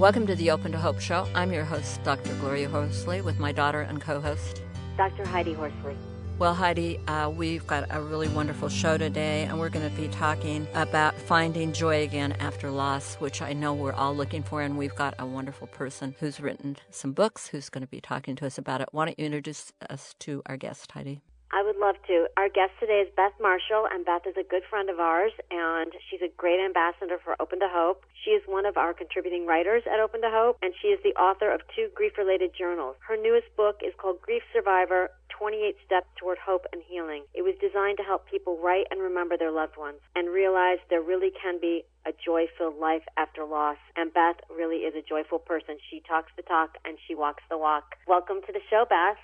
Welcome to the Open to Hope Show. I'm your host, Dr. Gloria Horsley, with my daughter and co host, Dr. Heidi Horsley. Well, Heidi, uh, we've got a really wonderful show today, and we're going to be talking about finding joy again after loss, which I know we're all looking for. And we've got a wonderful person who's written some books who's going to be talking to us about it. Why don't you introduce us to our guest, Heidi? I would love to. Our guest today is Beth Marshall, and Beth is a good friend of ours, and she's a great ambassador for Open to Hope. She is one of our contributing writers at Open to Hope, and she is the author of two grief related journals. Her newest book is called Grief Survivor 28 Steps Toward Hope and Healing. It was designed to help people write and remember their loved ones and realize there really can be a joy filled life after loss. And Beth really is a joyful person. She talks the talk and she walks the walk. Welcome to the show, Beth.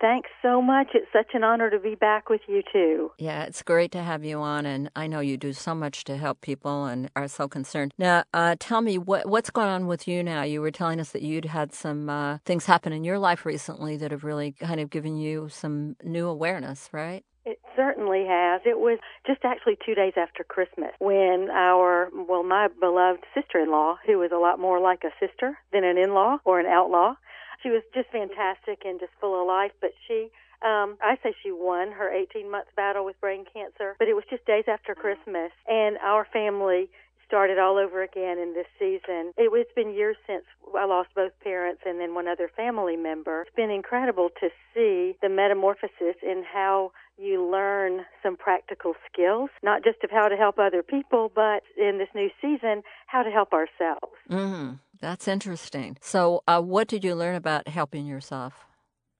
Thanks so much. It's such an honor to be back with you too. Yeah, it's great to have you on, and I know you do so much to help people and are so concerned. Now, uh, tell me what what's going on with you now. You were telling us that you'd had some uh, things happen in your life recently that have really kind of given you some new awareness, right? It certainly has. It was just actually two days after Christmas when our, well, my beloved sister in law, who is a lot more like a sister than an in law or an outlaw, she was just fantastic and just full of life. But she, um, I say she won her 18 month battle with brain cancer, but it was just days after Christmas, and our family started all over again in this season. It, it's been years since I lost both parents and then one other family member. It's been incredible to see the metamorphosis in how you learn some practical skills, not just of how to help other people, but in this new season, how to help ourselves. Mm-hmm. That's interesting. So, uh, what did you learn about helping yourself?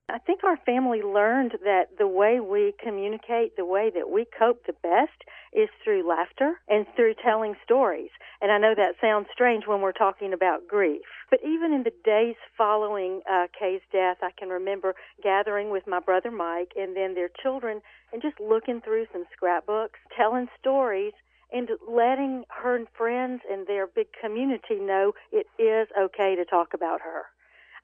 I think our family learned that the way we communicate, the way that we cope the best is through laughter and through telling stories. And I know that sounds strange when we're talking about grief. But even in the days following uh, Kay's death, I can remember gathering with my brother Mike and then their children and just looking through some scrapbooks, telling stories and letting her friends and their big community know it is okay to talk about her.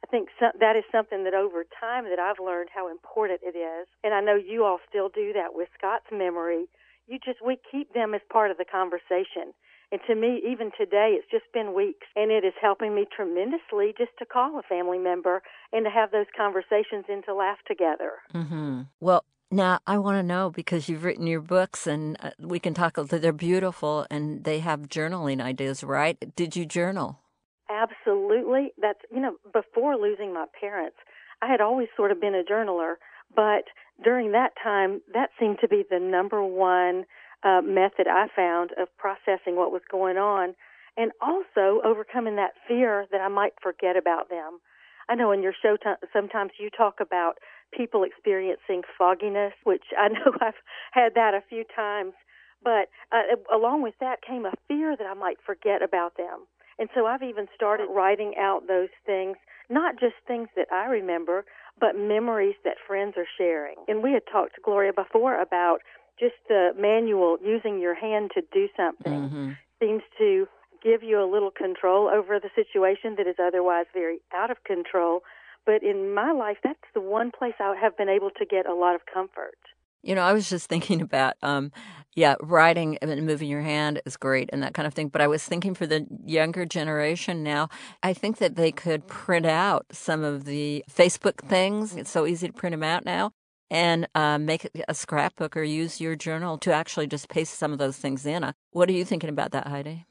I think so, that is something that over time that I've learned how important it is, and I know you all still do that with Scott's memory. You just we keep them as part of the conversation. And to me, even today, it's just been weeks, and it is helping me tremendously just to call a family member and to have those conversations and to laugh together. Mm-hmm. Well, now, I want to know because you've written your books and uh, we can talk, they're beautiful and they have journaling ideas, right? Did you journal? Absolutely. That's, you know, before losing my parents, I had always sort of been a journaler, but during that time, that seemed to be the number one uh, method I found of processing what was going on and also overcoming that fear that I might forget about them. I know in your show t- sometimes you talk about people experiencing fogginess, which I know I've had that a few times. But uh, along with that came a fear that I might forget about them. And so I've even started writing out those things, not just things that I remember, but memories that friends are sharing. And we had talked, to Gloria, before about just the manual, using your hand to do something, mm-hmm. seems to give you a little control over the situation that is otherwise very out of control. But in my life, that's the one place I have been able to get a lot of comfort. You know, I was just thinking about, um, yeah, writing and moving your hand is great and that kind of thing. But I was thinking for the younger generation now, I think that they could print out some of the Facebook things. It's so easy to print them out now and uh, make a scrapbook or use your journal to actually just paste some of those things in. What are you thinking about that, Heidi?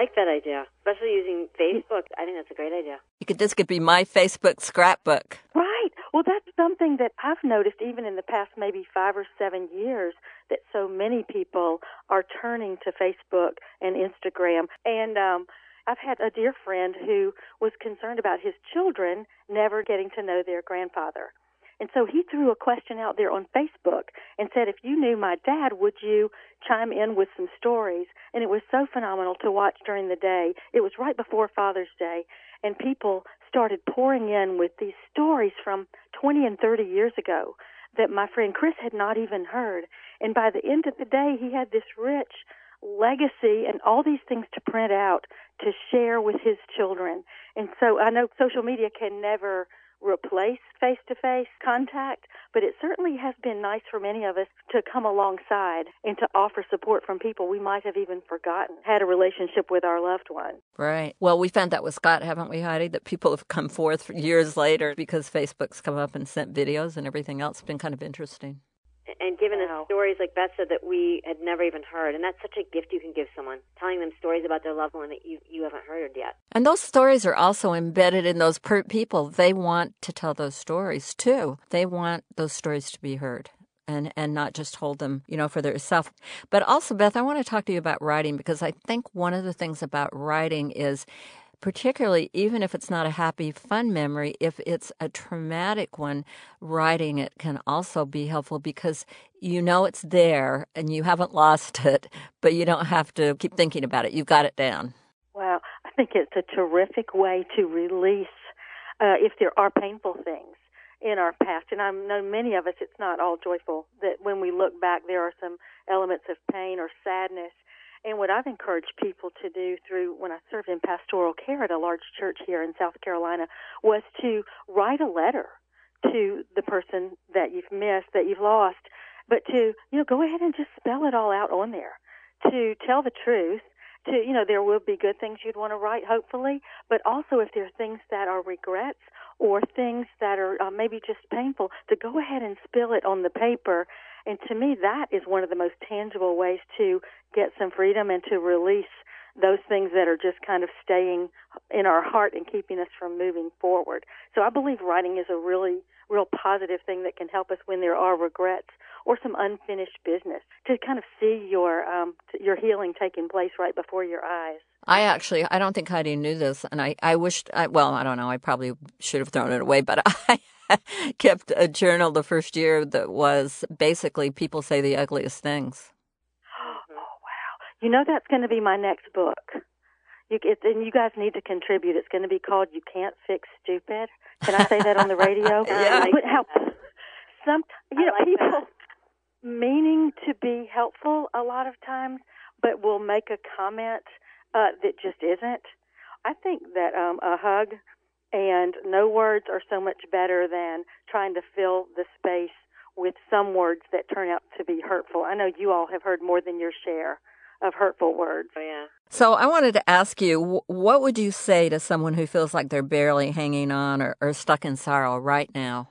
Like that idea, especially using Facebook. I think that's a great idea. You could this could be my Facebook scrapbook. Right. Well, that's something that I've noticed even in the past maybe five or seven years that so many people are turning to Facebook and Instagram. And um, I've had a dear friend who was concerned about his children never getting to know their grandfather. And so he threw a question out there on Facebook and said, if you knew my dad, would you chime in with some stories? And it was so phenomenal to watch during the day. It was right before Father's Day, and people started pouring in with these stories from 20 and 30 years ago that my friend Chris had not even heard. And by the end of the day, he had this rich legacy and all these things to print out to share with his children. And so I know social media can never replace face to face contact, but it certainly has been nice for many of us to come alongside and to offer support from people we might have even forgotten had a relationship with our loved one. Right. Well, we found that with Scott, haven't we, Heidi? That people have come forth years later because Facebook's come up and sent videos and everything else. It's been kind of interesting and given wow. us stories like Beth said that we had never even heard, and that's such a gift you can give someone, telling them stories about their loved one that you you haven't heard yet. And those stories are also embedded in those per- people. They want to tell those stories too. They want those stories to be heard. And, and not just hold them, you know, for themselves. But also, Beth, I want to talk to you about writing because I think one of the things about writing is particularly even if it's not a happy, fun memory, if it's a traumatic one, writing it can also be helpful because you know it's there and you haven't lost it, but you don't have to keep thinking about it. You've got it down. Wow. I think it's a terrific way to release uh, if there are painful things in our past. And I know many of us, it's not all joyful, that when we look back, there are some elements of pain or sadness and what I've encouraged people to do through when I served in pastoral care at a large church here in South Carolina was to write a letter to the person that you've missed, that you've lost, but to, you know, go ahead and just spell it all out on there. To tell the truth, to, you know, there will be good things you'd want to write, hopefully, but also if there are things that are regrets or things that are uh, maybe just painful, to go ahead and spill it on the paper. And to me, that is one of the most tangible ways to get some freedom and to release those things that are just kind of staying in our heart and keeping us from moving forward. So I believe writing is a really real positive thing that can help us when there are regrets or some unfinished business to kind of see your um, your healing taking place right before your eyes. I actually, I don't think Heidi knew this, and I, I wished, I, well, I don't know, I probably should have thrown it away, but I kept a journal the first year that was basically people say the ugliest things. Oh, wow. You know that's going to be my next book. You get, and you guys need to contribute. It's going to be called "You Can't Fix Stupid." Can I say that on the radio? yeah. But how some you know like people that. meaning to be helpful a lot of times, but will make a comment uh, that just isn't. I think that um, a hug and no words are so much better than trying to fill the space with some words that turn out to be hurtful. I know you all have heard more than your share of hurtful words. Oh, yeah. So I wanted to ask you, what would you say to someone who feels like they're barely hanging on or, or stuck in sorrow right now?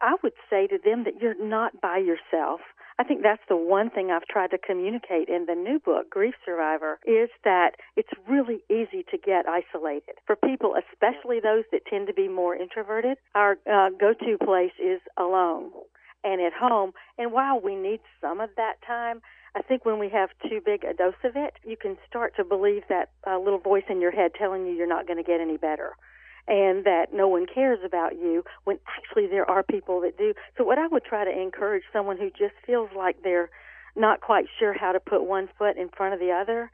I would say to them that you're not by yourself. I think that's the one thing I've tried to communicate in the new book, Grief Survivor, is that it's really easy to get isolated. For people, especially those that tend to be more introverted, our uh, go-to place is alone and at home. And while we need some of that time, I think when we have too big a dose of it, you can start to believe that uh, little voice in your head telling you you're not going to get any better and that no one cares about you when actually there are people that do. So what I would try to encourage someone who just feels like they're not quite sure how to put one foot in front of the other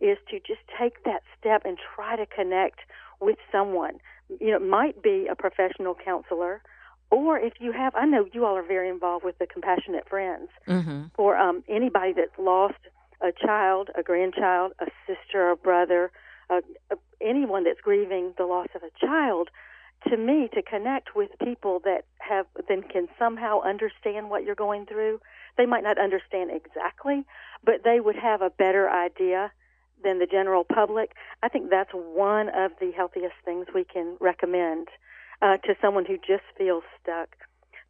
is to just take that step and try to connect with someone. You know, it might be a professional counselor or if you have, I know you all are very involved with the Compassionate Friends. Mm-hmm. For um, anybody that's lost a child, a grandchild, a sister, a brother, uh, anyone that's grieving the loss of a child, to me, to connect with people that have then can somehow understand what you're going through. They might not understand exactly, but they would have a better idea than the general public. I think that's one of the healthiest things we can recommend uh, to someone who just feels stuck.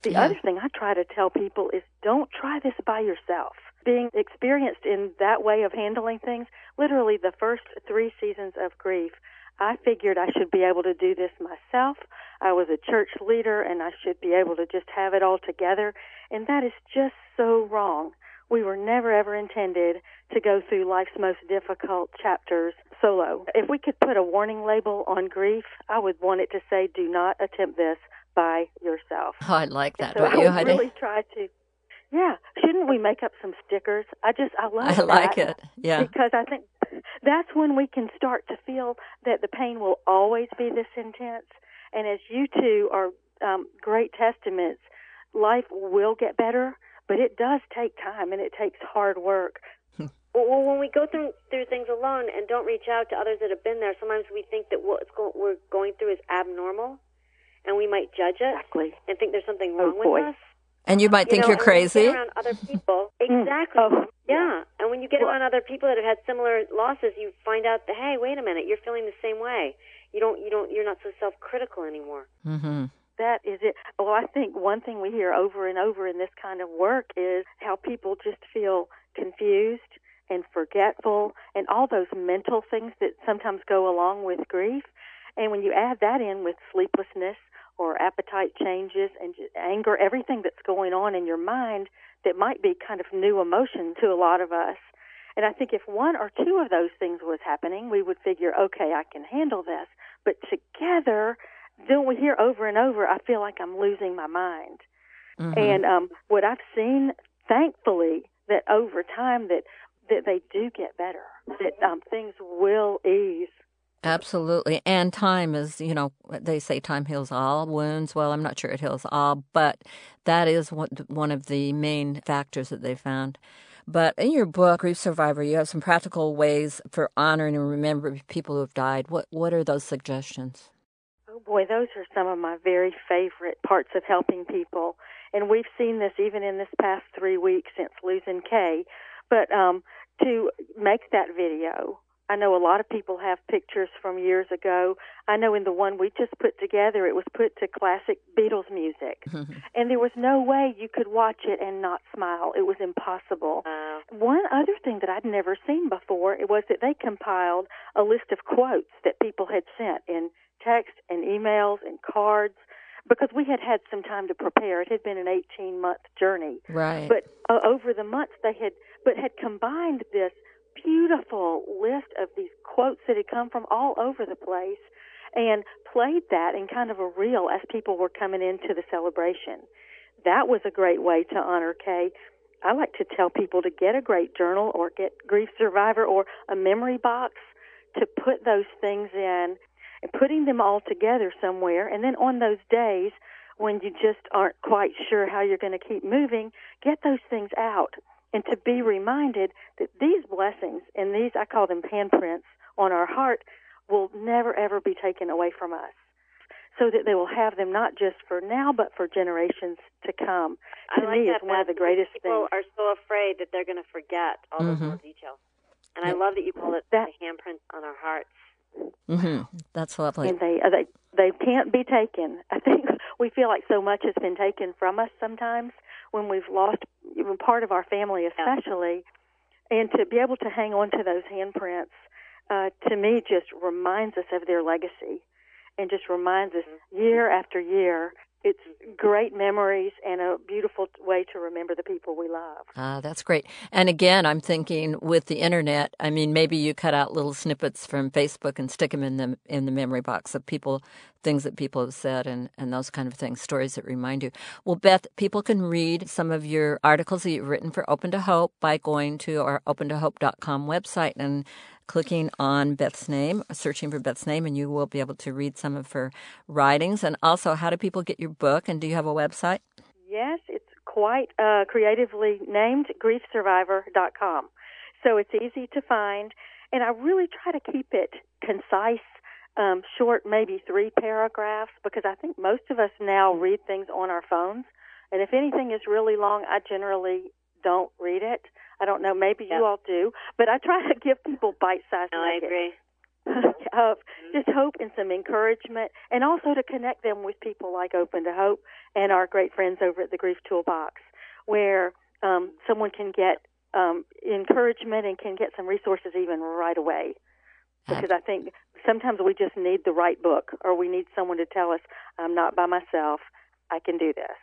The yeah. other thing I try to tell people is don't try this by yourself. Being experienced in that way of handling things, literally the first three seasons of grief, I figured I should be able to do this myself. I was a church leader and I should be able to just have it all together. And that is just so wrong. We were never ever intended to go through life's most difficult chapters solo. If we could put a warning label on grief, I would want it to say, "Do not attempt this by yourself." Oh, I like that. So I you, really try to. Yeah, shouldn't we make up some stickers? I just I love. I that like it. Yeah, because I think that's when we can start to feel that the pain will always be this intense. And as you two are um, great testaments, life will get better, but it does take time and it takes hard work well, when we go through through things alone and don't reach out to others that have been there, sometimes we think that what we're going through is abnormal, and we might judge it Exactly. and think there's something Oh, wrong boy. with us. And you might think you know, you're crazy. You around other people, exactly. Oh, yeah, and when you get Well- around other people that have had similar losses, you find out that hey, wait a minute, you're feeling the same way. You don't, you don't, you're not so self-critical anymore. Mm-hmm. That is it. Well, I think one thing we hear over and over in this kind of work is how people just feel confused and forgetful and all those mental things that sometimes go along with grief. And when you add that in with sleeplessness or appetite changes and anger, everything that's going on in your mind that might be kind of new emotion to a lot of us. And I think if one or two of those things was happening, we would figure, okay, I can handle this. But together, then we hear over and over, I feel like I'm losing my mind. Mm-hmm. And um, what I've seen, thankfully, that over time that that they do get better, that um, things will ease. Absolutely. And time is, you know, they say time heals all wounds. Well, I'm not sure it heals all, but that is one, of the main factors that they found. But in your book, Grief Survivor, you have some practical ways for honoring and remembering people who have died. What what are those suggestions? Oh boy, those are some of my very favorite parts of helping people. And we've seen this even in this past three weeks since losing Kay. But um, to make that video, I know a lot of people have pictures from years ago. I know in the one we just put together, it was put to classic Beatles music. and there was no way you could watch it and not smile. It was impossible. Uh, One other thing that I'd never seen before it was that they compiled a list of quotes that people had sent in text and emails and cards because we had had some time to prepare. It had been an 18 month journey. Right. But uh, over the months they had but had combined this beautiful list of these quotes that had come from all over the place and played that in kind of a reel as people were coming into the celebration. That was a great way to honor Kay. I like to tell people to get a great journal or get Grief Survivor or a memory box to put those things in and putting them all together somewhere. And then on those days when you just aren't quite sure how you're going to keep moving, get those things out and to be reminded that these blessings and these, I call them handprints on our heart, will never ever be taken away from us. So that they will have them not just for now, but for generations to come. I To like me, that, it's one of the greatest people things. are so afraid that they're going to forget all those Mhm. little details. And I love that you call it That- the handprint on our hearts. hmm That's lovely. and they uh, they they can't be taken. I think we feel like so much has been taken from us sometimes when we've lost even part of our family, especially, and to be able to hang on to those handprints, uh, to me, just reminds us of their legacy, and just reminds us year after year. It's great memories and a beautiful way to remember the people we love. Ah, that's great. And again, I'm thinking with the internet, I mean, maybe you cut out little snippets from Facebook and stick them in the in the memory box of people, things that people have said, and and those kind of things, stories that remind you. Well, Beth, people can read some of your articles that you've written for Open to Hope by going to our opentohope.com website and clicking on Beth's name, searching for Beth's name, and you will be able to read some of her writings. And also, how do people get your book? And do you have a website? Yes, it's quite uh, creatively named griefsurvivor.com. So it's easy to find, and I really try to keep it concise, um, short, maybe three paragraphs, because I think most of us now read things on our phones. And if anything is really long, I generally don't read it. I don't know, maybe Yeah. you all do, but I try to give people bite sized No, I agree. of just hope and some encouragement, and also to connect them with people like Open to Hope and our great friends over at the Grief Toolbox, where um, someone can get um, encouragement and can get some resources even right away. Because I think sometimes we just need the right book, or we need someone to tell us, "I'm not by myself. I can do this."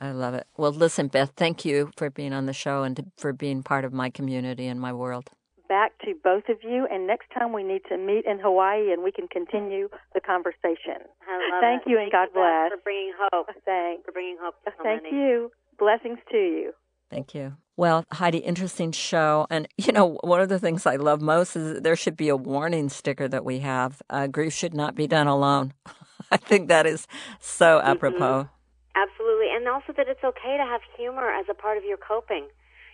I love it. Well, listen, Beth, thank you for being on the show and to, for being part of my community and my world. Back to both of you, and next time we need to meet in Hawaii, and we can continue the conversation. I love Thank it. you, and Thank God you, Beth, bless. For bringing hope. Thanks. For bringing hope to so Thank many. you. Blessings to you. Thank you. Well, Heidi, interesting show. And, you know, one of the things I love most is that there should be a warning sticker that we have. Uh, grief should not be done alone. I think that is so apropos. Absolutely. And also that it's okay to have humor as a part of your coping.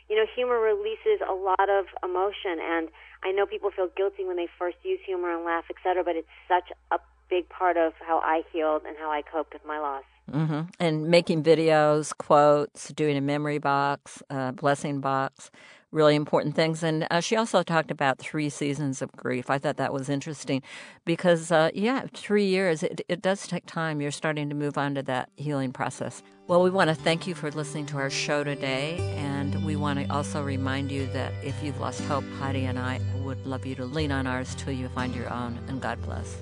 You know, humor releases a lot of emotion, and I know people feel guilty when they first use humor and laugh, et cetera, but it's such a big part of how I healed and how I coped with my loss. Mm-hmm. And making videos, quotes, doing a memory box, uh, blessing box, really important things. And uh, she also talked about three seasons of grief. I thought that was interesting because, uh, yeah, three years, it, it does take time. You're starting to move on to that healing process. Well, we want to thank you for listening to our show today. And we want to also remind you that if you've lost hope, Heidi and I would love you to lean on ours till you find your own. And God bless.